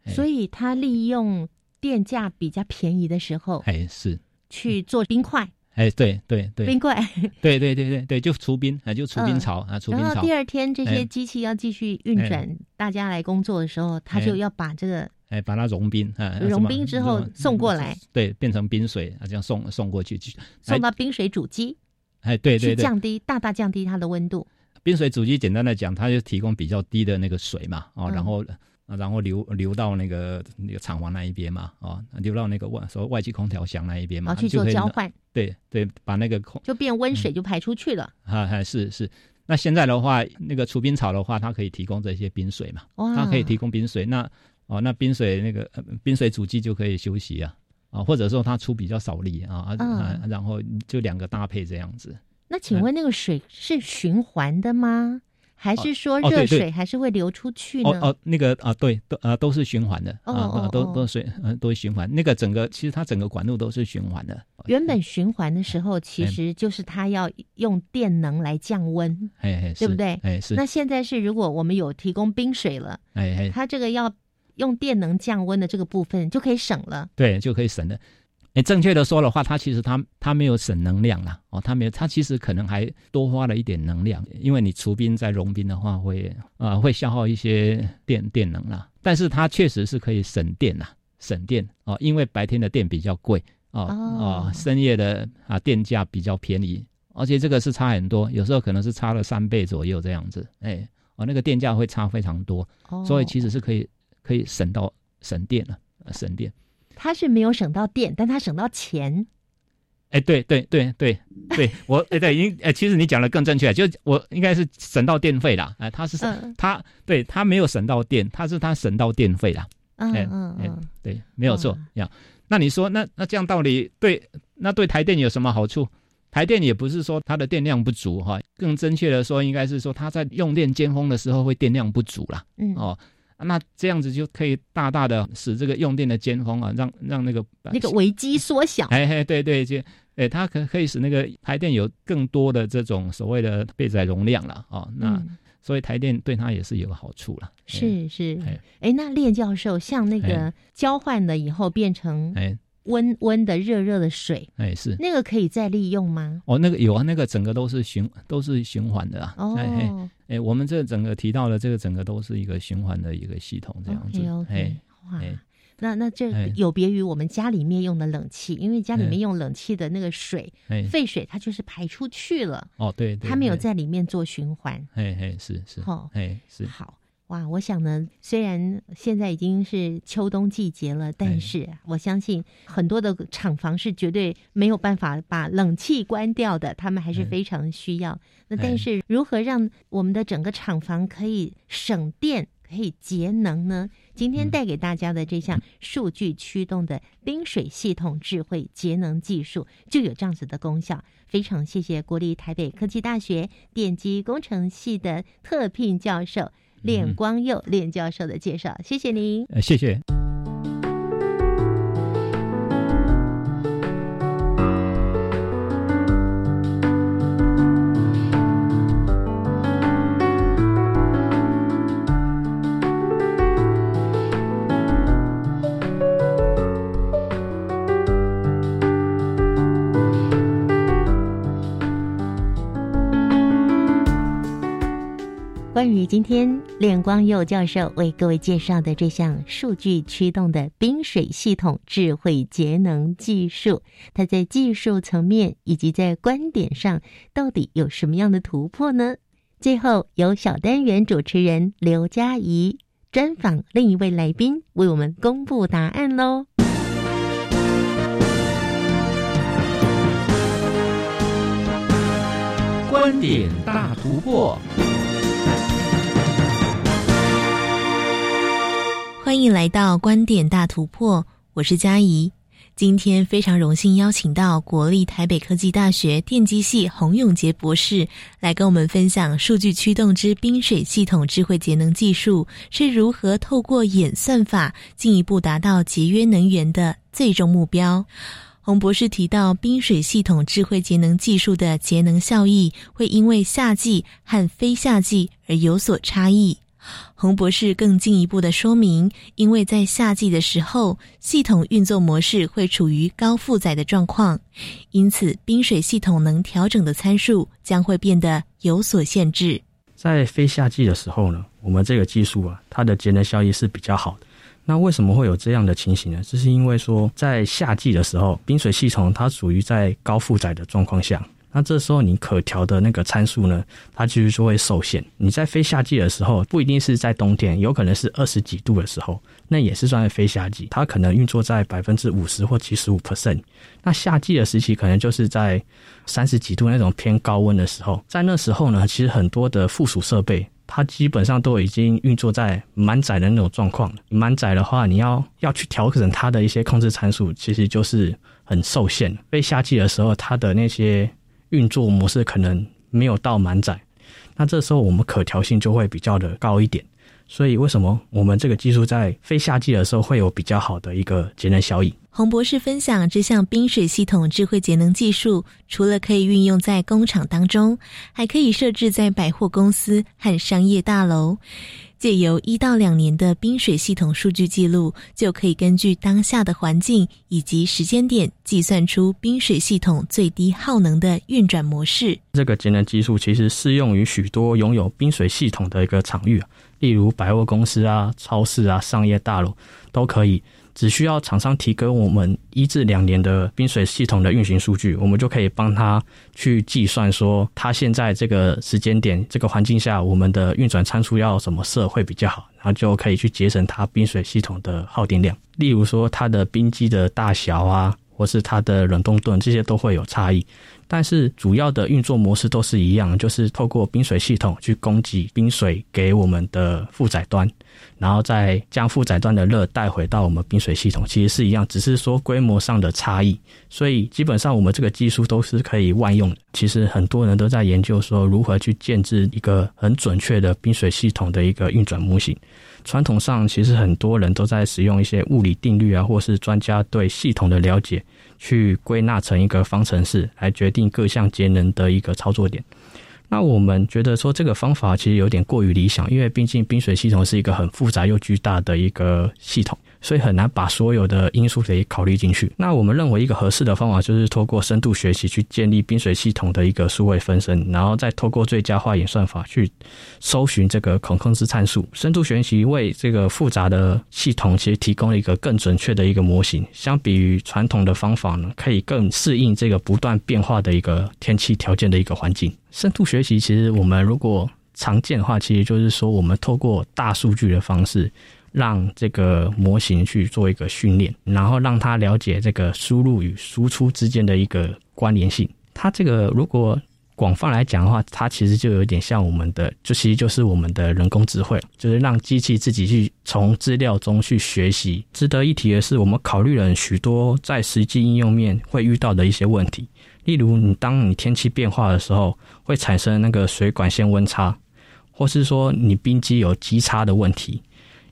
[SPEAKER 1] 所以它利用电价比较便宜的时候，
[SPEAKER 2] 哎，是。
[SPEAKER 1] 去做冰块。
[SPEAKER 2] 哎，对对对，
[SPEAKER 1] 冰柜，(laughs)
[SPEAKER 2] 对对对对对，就除冰啊，就除冰槽啊，除冰槽。
[SPEAKER 1] 然后第二天这些机器要继续运转，大家来工作的时候，他就要把这个
[SPEAKER 2] 哎把它融冰啊，
[SPEAKER 1] 融冰之后送过来，
[SPEAKER 2] 对，变成冰水啊，这样送送过去，
[SPEAKER 1] 送到冰水主机。
[SPEAKER 2] 哎，对对对，
[SPEAKER 1] 降低大大降低它的温度。
[SPEAKER 2] 冰水主机简单的讲，它就提供比较低的那个水嘛，哦，然后。啊，然后流流到那个那个厂房那一边嘛，啊，流到那个外说外机空调箱那一边嘛，
[SPEAKER 1] 去做交换。
[SPEAKER 2] 对对，把那个空
[SPEAKER 1] 就变温水就排出去了。
[SPEAKER 2] 啊，还是是。那现在的话，那个除冰槽的话，它可以提供这些冰水嘛，它可以提供冰水。那哦，那冰水那个冰水主机就可以休息啊，啊，或者说它出比较少力啊，啊，然后就两个搭配这样子。
[SPEAKER 1] 那请问那个水是循环的吗？还是说热水还是会流出去呢？
[SPEAKER 2] 哦哦，那个啊，对，都啊都是循环的啊，都都水嗯都是循环。那个整个其实它整个管路都是循环的。
[SPEAKER 1] 原本循环的时候，其实就是它要用电能来降温，
[SPEAKER 2] 哎哎，
[SPEAKER 1] 对不对？
[SPEAKER 2] 哎是。
[SPEAKER 1] 那现在是如果我们有提供冰水了，
[SPEAKER 2] 哎哎，
[SPEAKER 1] 它这个要用电能降温的这个部分就可以省了。
[SPEAKER 2] 对，就可以省了。哎，正确的说的话，它其实它它没有省能量啦，哦，它没有，它其实可能还多花了一点能量，因为你除冰再融冰的话，会啊会消耗一些电电能啦。但是它确实是可以省电啦，省电哦，因为白天的电比较贵哦哦，深夜的啊电价比较便宜，而且这个是差很多，有时候可能是差了三倍左右这样子，哎哦那个电价会差非常多，所以其实是可以可以省到省电了，省电。
[SPEAKER 1] 他是没有省到电，但他省到钱。
[SPEAKER 2] 哎，对对对对对，我哎对，因哎，其实你讲的更正确，就我应该是省到电费啦。哎，他是他对他没有省到电，他是他省到电费啦。
[SPEAKER 1] 嗯嗯嗯，
[SPEAKER 2] 对，没有错。呀，那你说那那这样道理对？那对台电有什么好处？台电也不是说它的电量不足哈，更正确的说，应该是说它在用电尖峰的时候会电量不足啦。
[SPEAKER 1] 嗯
[SPEAKER 2] 哦。那这样子就可以大大的使这个用电的尖峰啊，让让那个
[SPEAKER 1] 那个危机缩小。
[SPEAKER 2] 哎哎，对对，就哎，它可可以使那个台电有更多的这种所谓的备载容量了啊。那所以台电对它也是有好处了。
[SPEAKER 1] 是是，哎，那列教授像那个交换了以后变成
[SPEAKER 2] 哎。
[SPEAKER 1] 温温的、热热的水，
[SPEAKER 2] 哎，是
[SPEAKER 1] 那个可以再利用吗？
[SPEAKER 2] 哦，那个有啊，那个整个都是循都是循环的啊。
[SPEAKER 1] 哦，
[SPEAKER 2] 哎哎，我们这整个提到的这个整个都是一个循环的一个系统，这样子。
[SPEAKER 1] 哎，哇，那那这有别于我们家里面用的冷气，因为家里面用冷气的那个水，废水它就是排出去了。
[SPEAKER 2] 哦，对，
[SPEAKER 1] 它没有在里面做循环。
[SPEAKER 2] 哎哎，是是，
[SPEAKER 1] 哦，
[SPEAKER 2] 哎是
[SPEAKER 1] 好。哇，我想呢，虽然现在已经是秋冬季节了，但是我相信很多的厂房是绝对没有办法把冷气关掉的，他们还是非常需要。那但是如何让我们的整个厂房可以省电、可以节能呢？今天带给大家的这项数据驱动的冰水系统智慧节能技术，就有这样子的功效。非常谢谢国立台北科技大学电机工程系的特聘教授。练光佑练教授的介绍，谢谢您。
[SPEAKER 2] 呃，谢谢。
[SPEAKER 1] 关于今天练光佑教授为各位介绍的这项数据驱动的冰水系统智慧节能技术它在技术层面以及在观点上到底有什么样的突破呢？最后由小单元主持人刘佳怡专访另一位来宾为我们公布答案喽。
[SPEAKER 6] 观点大突破。
[SPEAKER 11] 欢迎来到观点大突破，我是嘉怡。今天非常荣幸邀请到国立台北科技大学电机系洪永杰博士来跟我们分享数据驱动之冰水系统智慧节能技术是如何透过演算法进一步达到节约能源的最终目标。洪博士提到，冰水系统智慧节能技术的节能效益会因为夏季和非夏季而有所差异。洪博士更进一步的说明，因为在夏季的时候，系统运作模式会处于高负载的状况，因此冰水系统能调整的参数将会变得有所限制。
[SPEAKER 12] 在非夏季的时候呢，我们这个技术啊，它的节能效益是比较好的。那为什么会有这样的情形呢？这是因为说，在夏季的时候，冰水系统它属于在高负载的状况下。那这时候你可调的那个参数呢，它其实就会受限。你在非夏季的时候，不一定是在冬天，有可能是二十几度的时候，那也是算在非夏季，它可能运作在百分之五十或七十五 percent。那夏季的时期可能就是在三十几度那种偏高温的时候，在那时候呢，其实很多的附属设备它基本上都已经运作在满载的那种状况。满载的话，你要要去调整它的一些控制参数，其实就是很受限。非夏季的时候，它的那些运作模式可能没有到满载，那这时候我们可调性就会比较的高一点。所以为什么我们这个技术在非夏季的时候会有比较好的一个节能效益？
[SPEAKER 11] 洪博士分享这项冰水系统智慧节能技术，除了可以运用在工厂当中，还可以设置在百货公司和商业大楼。借由一到两年的冰水系统数据记录，就可以根据当下的环境以及时间点，计算出冰水系统最低耗能的运转模式。
[SPEAKER 12] 这个节能技术其实适用于许多拥有冰水系统的一个场域，例如百货公司啊、超市啊、商业大楼都可以。只需要厂商提供我们一至两年的冰水系统的运行数据，我们就可以帮他去计算说，他现在这个时间点、这个环境下，我们的运转参数要怎么设会比较好，然后就可以去节省它冰水系统的耗电量。例如说，它的冰机的大小啊，或是它的冷冻盾，这些都会有差异。但是主要的运作模式都是一样，就是透过冰水系统去供给冰水给我们的负载端，然后再将负载端的热带回到我们冰水系统，其实是一样，只是说规模上的差异。所以基本上我们这个技术都是可以万用的。其实很多人都在研究说如何去建制一个很准确的冰水系统的一个运转模型。传统上其实很多人都在使用一些物理定律啊，或是专家对系统的了解。去归纳成一个方程式来决定各项节能的一个操作点。那我们觉得说这个方法其实有点过于理想，因为毕竟冰水系统是一个很复杂又巨大的一个系统。所以很难把所有的因素给考虑进去。那我们认为一个合适的方法就是透过深度学习去建立冰水系统的一个数位分身，然后再透过最佳化演算法去搜寻这个可控制参数。深度学习为这个复杂的系统其实提供了一个更准确的一个模型，相比于传统的方法呢，可以更适应这个不断变化的一个天气条件的一个环境。深度学习其实我们如果常见的话，其实就是说我们透过大数据的方式。让这个模型去做一个训练，然后让它了解这个输入与输出之间的一个关联性。它这个如果广泛来讲的话，它其实就有点像我们的，就其实就是我们的人工智慧，就是让机器自己去从资料中去学习。值得一提的是，我们考虑了许多在实际应用面会遇到的一些问题，例如你当你天气变化的时候，会产生那个水管线温差，或是说你冰机有积差的问题。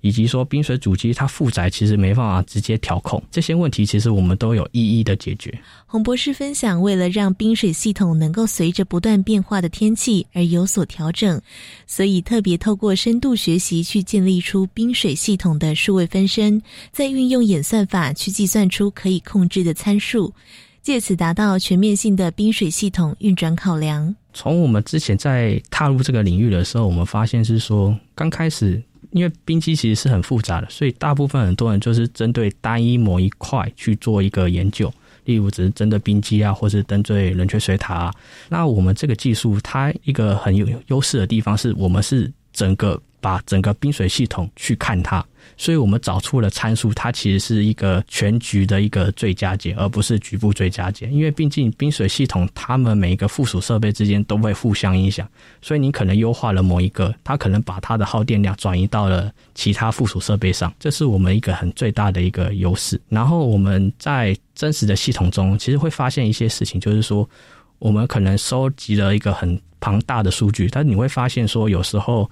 [SPEAKER 12] 以及说冰水主机它负载其实没办法直接调控，这些问题其实我们都有一一的解决。
[SPEAKER 11] 洪博士分享，为了让冰水系统能够随着不断变化的天气而有所调整，所以特别透过深度学习去建立出冰水系统的数位分身，再运用演算法去计算出可以控制的参数，借此达到全面性的冰水系统运转考量。
[SPEAKER 12] 从我们之前在踏入这个领域的时候，我们发现是说刚开始。因为冰机其实是很复杂的，所以大部分很多人就是针对单一某一块去做一个研究，例如只是针对冰机啊，或是针对冷却水塔啊。那我们这个技术它一个很有优势的地方是，我们是整个把整个冰水系统去看它。所以我们找出了参数，它其实是一个全局的一个最佳解，而不是局部最佳解。因为毕竟冰水系统，它们每一个附属设备之间都会互相影响，所以你可能优化了某一个，它可能把它的耗电量转移到了其他附属设备上，这是我们一个很最大的一个优势。然后我们在真实的系统中，其实会发现一些事情，就是说我们可能收集了一个很庞大的数据，但你会发现说有时候。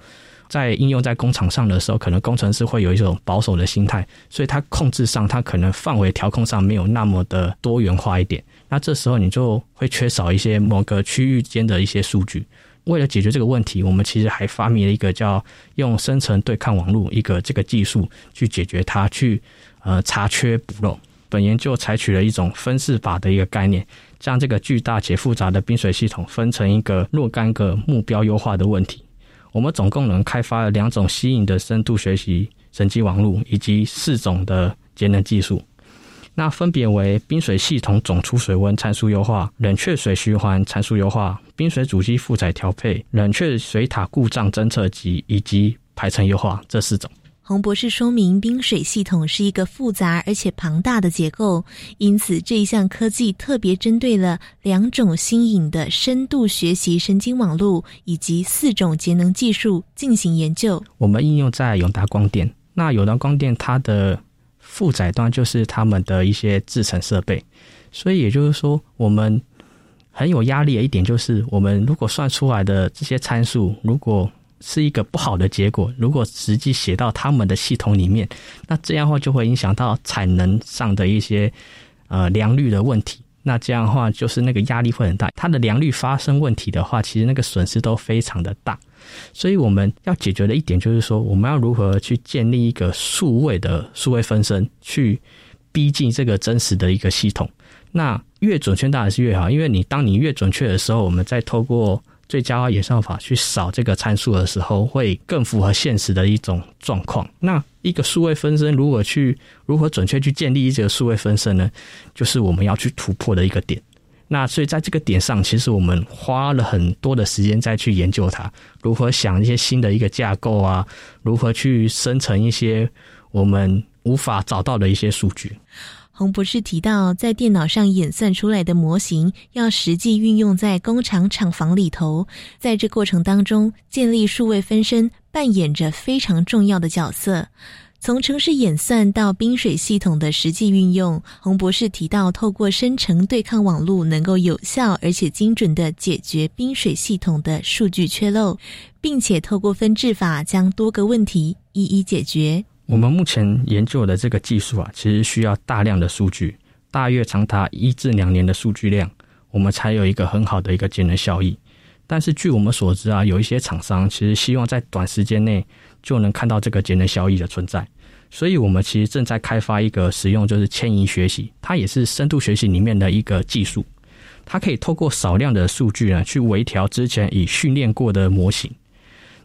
[SPEAKER 12] 在应用在工厂上的时候，可能工程师会有一种保守的心态，所以它控制上，它可能范围调控上没有那么的多元化一点。那这时候你就会缺少一些某个区域间的一些数据。为了解决这个问题，我们其实还发明了一个叫用生成对抗网络一个这个技术去解决它，去呃查缺补漏。本研究采取了一种分式法的一个概念，将这个巨大且复杂的冰水系统分成一个若干个目标优化的问题。我们总共能开发了两种新颖的深度学习神经网络，以及四种的节能技术。那分别为冰水系统总出水温参数优化、冷却水循环参数优化、冰水主机负载调配、冷却水塔故障侦测及以及排程优化这四种。
[SPEAKER 11] 洪博士说明，冰水系统是一个复杂而且庞大的结构，因此这一项科技特别针对了两种新颖的深度学习神经网络以及四种节能技术进行研究。
[SPEAKER 12] 我们应用在永达光电，那永达光电它的负载端就是他们的一些制程设备，所以也就是说，我们很有压力的一点就是，我们如果算出来的这些参数，如果是一个不好的结果。如果实际写到他们的系统里面，那这样的话就会影响到产能上的一些呃良率的问题。那这样的话，就是那个压力会很大。它的良率发生问题的话，其实那个损失都非常的大。所以我们要解决的一点就是说，我们要如何去建立一个数位的数位分身，去逼近这个真实的一个系统。那越准确当然是越好，因为你当你越准确的时候，我们再透过。最佳化演算法去扫这个参数的时候，会更符合现实的一种状况。那一个数位分身如何去如何准确去建立这个数位分身呢？就是我们要去突破的一个点。那所以在这个点上，其实我们花了很多的时间再去研究它，如何想一些新的一个架构啊，如何去生成一些我们无法找到的一些数据。
[SPEAKER 11] 洪博士提到，在电脑上演算出来的模型要实际运用在工厂厂房里头，在这过程当中，建立数位分身扮演着非常重要的角色。从城市演算到冰水系统的实际运用，洪博士提到，透过生成对抗网络，能够有效而且精准的解决冰水系统的数据缺漏，并且透过分制法将多个问题一一解决。
[SPEAKER 12] 我们目前研究的这个技术啊，其实需要大量的数据，大约长达一至两年的数据量，我们才有一个很好的一个节能效益。但是据我们所知啊，有一些厂商其实希望在短时间内就能看到这个节能效益的存在，所以我们其实正在开发一个使用就是迁移学习，它也是深度学习里面的一个技术，它可以透过少量的数据呢，去微调之前已训练过的模型。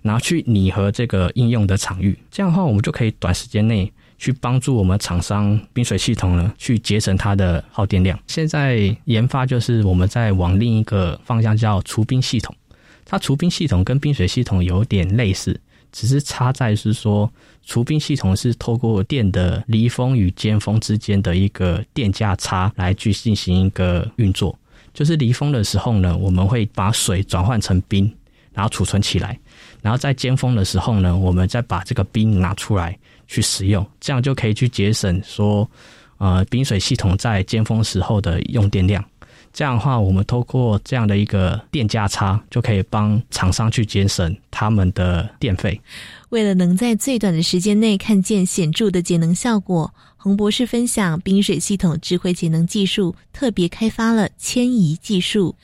[SPEAKER 12] 拿去拟合这个应用的场域，这样的话，我们就可以短时间内去帮助我们厂商冰水系统呢，去节省它的耗电量。现在研发就是我们在往另一个方向叫除冰系统，它除冰系统跟冰水系统有点类似，只是差在是说除冰系统是透过电的离峰与尖峰之间的一个电价差来去进行一个运作，就是离峰的时候呢，我们会把水转换成冰，然后储存起来。然后在尖峰的时候呢，我们再把这个冰拿出来去使用，这样就可以去节省说，呃，冰水系统在尖峰时候的用电量。这样的话，我们透过这样的一个电价差，就可以帮厂商去节省他们的电费。
[SPEAKER 11] 为了能在最短的时间内看见显著的节能效果，洪博士分享冰水系统智慧节能技术，特别开发了迁移技术。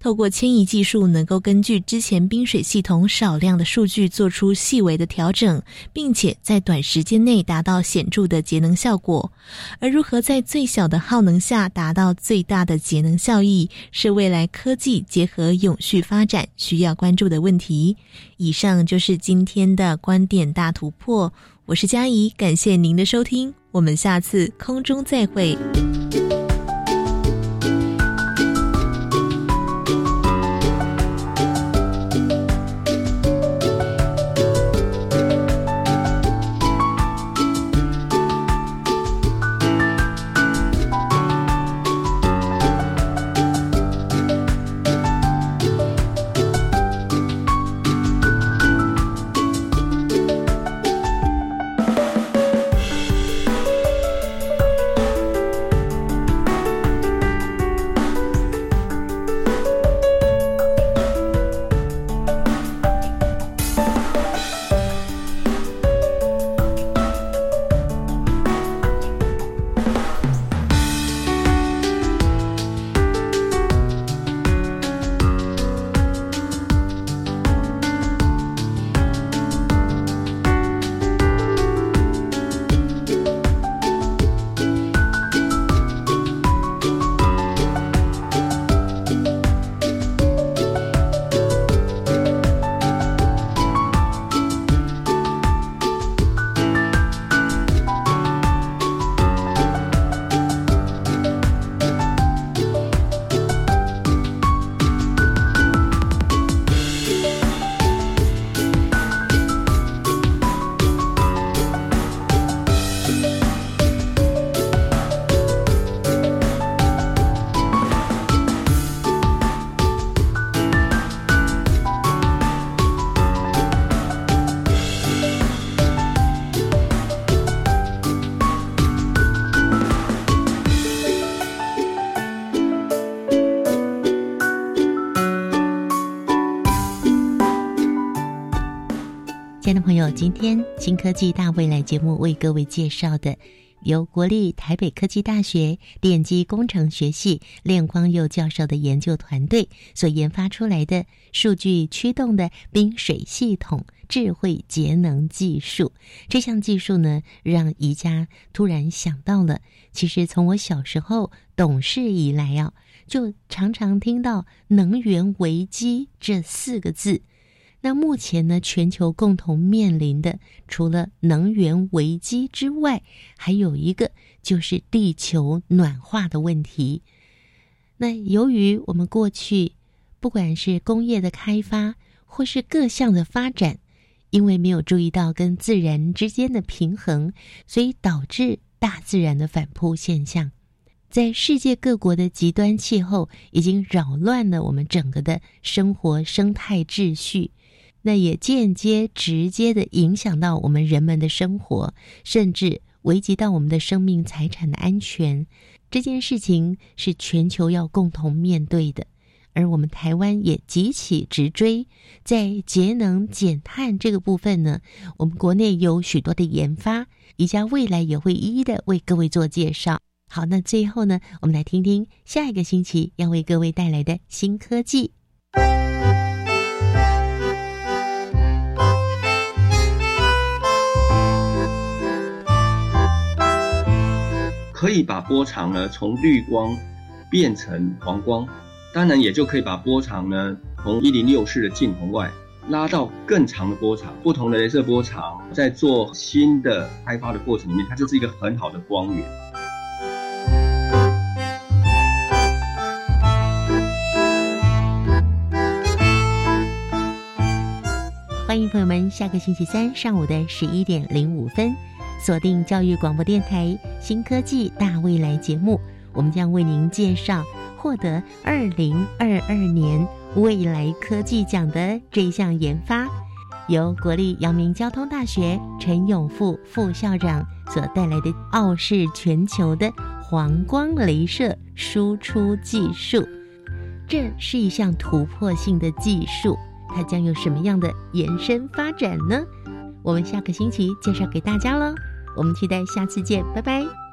[SPEAKER 11] 透过迁移技术，能够根据之前冰水系统少量的数据做出细微的调整，并且在短时间内达到显著的节能效果。而如何在最小的耗能下达到最大的节能效益，是未来科技结合永续发展需要关注的问题。以上就是今天的观点大突破，我是嘉怡，感谢您的收听，我们下次空中再会。
[SPEAKER 1] 友，今天新科技大未来节目为各位介绍的，由国立台北科技大学电机工程学系练光佑教授的研究团队所研发出来的数据驱动的冰水系统智慧节能技术。这项技术呢，让宜家突然想到了，其实从我小时候懂事以来啊，就常常听到“能源危机”这四个字。那目前呢，全球共同面临的除了能源危机之外，还有一个就是地球暖化的问题。那由于我们过去不管是工业的开发，或是各项的发展，因为没有注意到跟自然之间的平衡，所以导致大自然的反扑现象。在世界各国的极端气候已经扰乱了我们整个的生活生态秩序。那也间接、直接的影响到我们人们的生活，甚至危及到我们的生命财产的安全。这件事情是全球要共同面对的，而我们台湾也急起直追，在节能减碳这个部分呢，我们国内有许多的研发，宜家未来也会一一的为各位做介绍。好，那最后呢，我们来听听下一个星期要为各位带来的新科技。
[SPEAKER 13] 可以把波长呢从绿光变成黄光，当然也就可以把波长呢从一零六四的近红外拉到更长的波长。不同的镭射波长在做新的开发的过程里面，它就是一个很好的光源。
[SPEAKER 1] 欢迎朋友们，下个星期三上午的十一点零五分。锁定教育广播电台新科技大未来节目，我们将为您介绍获得二零二二年未来科技奖的这一项研发，由国立阳明交通大学陈永富副校长所带来的傲视全球的黄光镭射输出技术。这是一项突破性的技术，它将有什么样的延伸发展呢？我们下个星期介绍给大家喽。我们期待下次见，拜拜。